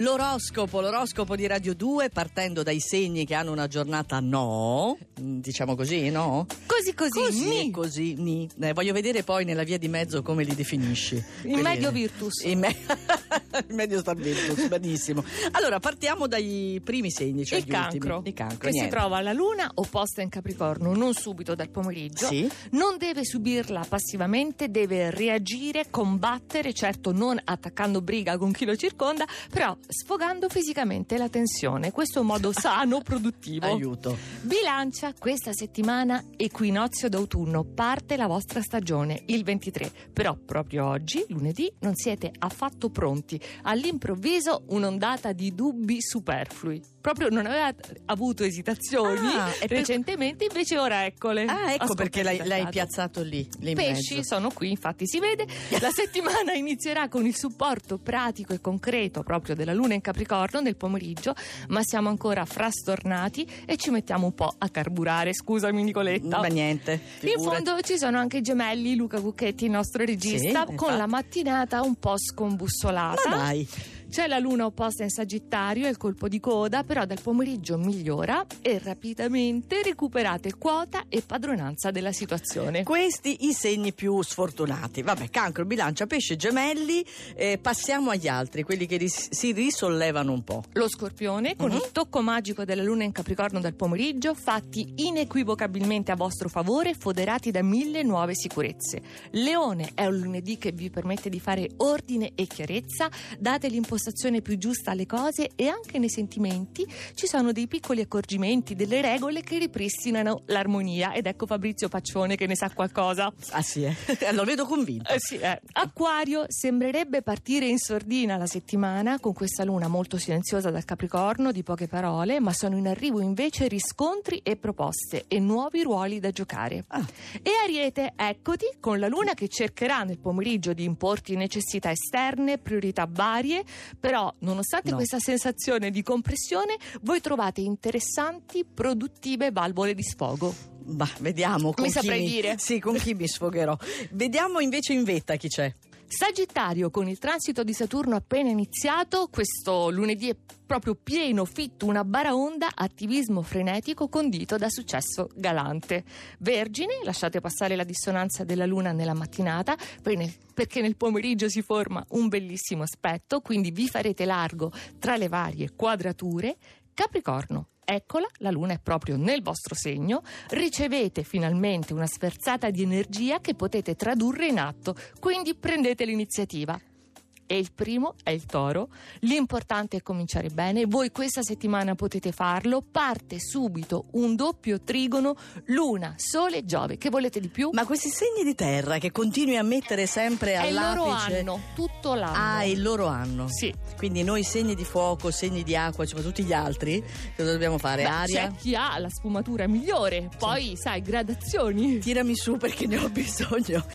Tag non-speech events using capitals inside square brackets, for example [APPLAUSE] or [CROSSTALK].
L'oroscopo, l'oroscopo di Radio 2 partendo dai segni che hanno una giornata no, diciamo così, no? Così così, Così, ni. così, ni. Eh, voglio vedere poi nella via di mezzo come li definisci. In medio virtus. In, me- [LAUGHS] [LAUGHS] in medio sta virtus, benissimo. Allora, partiamo dai primi segni, cioè il gli cancro, ultimi. Il cancro, che si niente. trova alla luna opposta in Capricorno non subito dal pomeriggio Sì. non deve subirla passivamente deve reagire combattere certo non attaccando briga con chi lo circonda però sfogando fisicamente la tensione questo è un modo [LAUGHS] sano produttivo Aiuto. Bilancia, questa settimana equinozio d'autunno, parte la vostra stagione, il 23. Però proprio oggi, lunedì, non siete affatto pronti. All'improvviso un'ondata di dubbi superflui. Proprio non avevate avuto esitazioni Ah, e recentemente, invece ora eccole. Ah, ecco perché l'hai, l'hai piazzato lì, lì in Pesci mezzo. sono qui, infatti si vede. [LAUGHS] La settimana inizierà con il supporto pratico e concreto proprio della Luna in Capricorno nel pomeriggio, ma siamo ancora frastornati e ci mettiamo un po' a carburare. Scusami, Nicoletta. Ma niente. In figurati. fondo ci sono anche i gemelli, Luca Cucchetti, il nostro regista, Sì, con infatti. la mattinata un po' scombussolata. Ma dai. C'è la luna opposta in Sagittario e il colpo di coda, però dal pomeriggio migliora e rapidamente recuperate quota e padronanza della situazione. Questi i segni più sfortunati. Vabbè, cancro, bilancia, pesce, gemelli. eh, passiamo agli altri, quelli che ris- si risollevano un po'. Lo scorpione, con Mhm. il tocco magico della luna in Capricorno dal pomeriggio, fatti inequivocabilmente a vostro favore, foderati da mille nuove sicurezze. Leone è un lunedì che vi permette di fare ordine e chiarezza, date l'impostazione più giusta alle cose e anche nei sentimenti ci sono dei piccoli accorgimenti, delle regole che ripristinano l'armonia. Ed ecco Fabrizio Paccione che ne sa qualcosa. Ah sì, eh? [LAUGHS] lo vedo convinto. Eh sì, eh. Acquario sembrerebbe partire in sordina la settimana con questa luna molto silenziosa dal Capricorno, di poche parole, ma sono in arrivo invece riscontri e proposte e nuovi ruoli da giocare. Ah. E Ariete, eccoti, con la luna che cercherà nel pomeriggio di importi necessità esterne, priorità varie, però nonostante No. questa sensazione di compressione, voi trovate interessanti, produttive valvole di sfogo. Ma vediamo con Mi saprei mi... dire. Sì, con chi mi sfogherò. Vediamo invece in vetta chi c'è. Sagittario, con il transito di Saturno appena iniziato, questo lunedì è proprio pieno, fitto, una baraonda, attivismo frenetico condito da successo galante. Vergine, lasciate passare la dissonanza della luna nella mattinata, perché nel pomeriggio si forma un bellissimo aspetto, quindi vi farete largo tra le varie quadrature. Capricorno. Eccola, la luna è proprio nel vostro segno, ricevete finalmente una sferzata di energia che potete tradurre in atto, quindi prendete l'iniziativa. E il primo è il toro. L'importante è cominciare bene. Voi questa settimana potete farlo. Parte subito un doppio trigono Luna, Sole, Giove. Che volete di più? Ma questi segni di terra che continui a mettere sempre è il loro all'apice. anno, tutto l'anno. Ah, è il loro anno. Sì. Quindi noi segni di fuoco, segni di acqua, cioè tutti gli altri, cosa dobbiamo fare? Beh, Aria? c'è chi ha la sfumatura migliore. Poi, sai, gradazioni. Tirami su perché ne ho bisogno.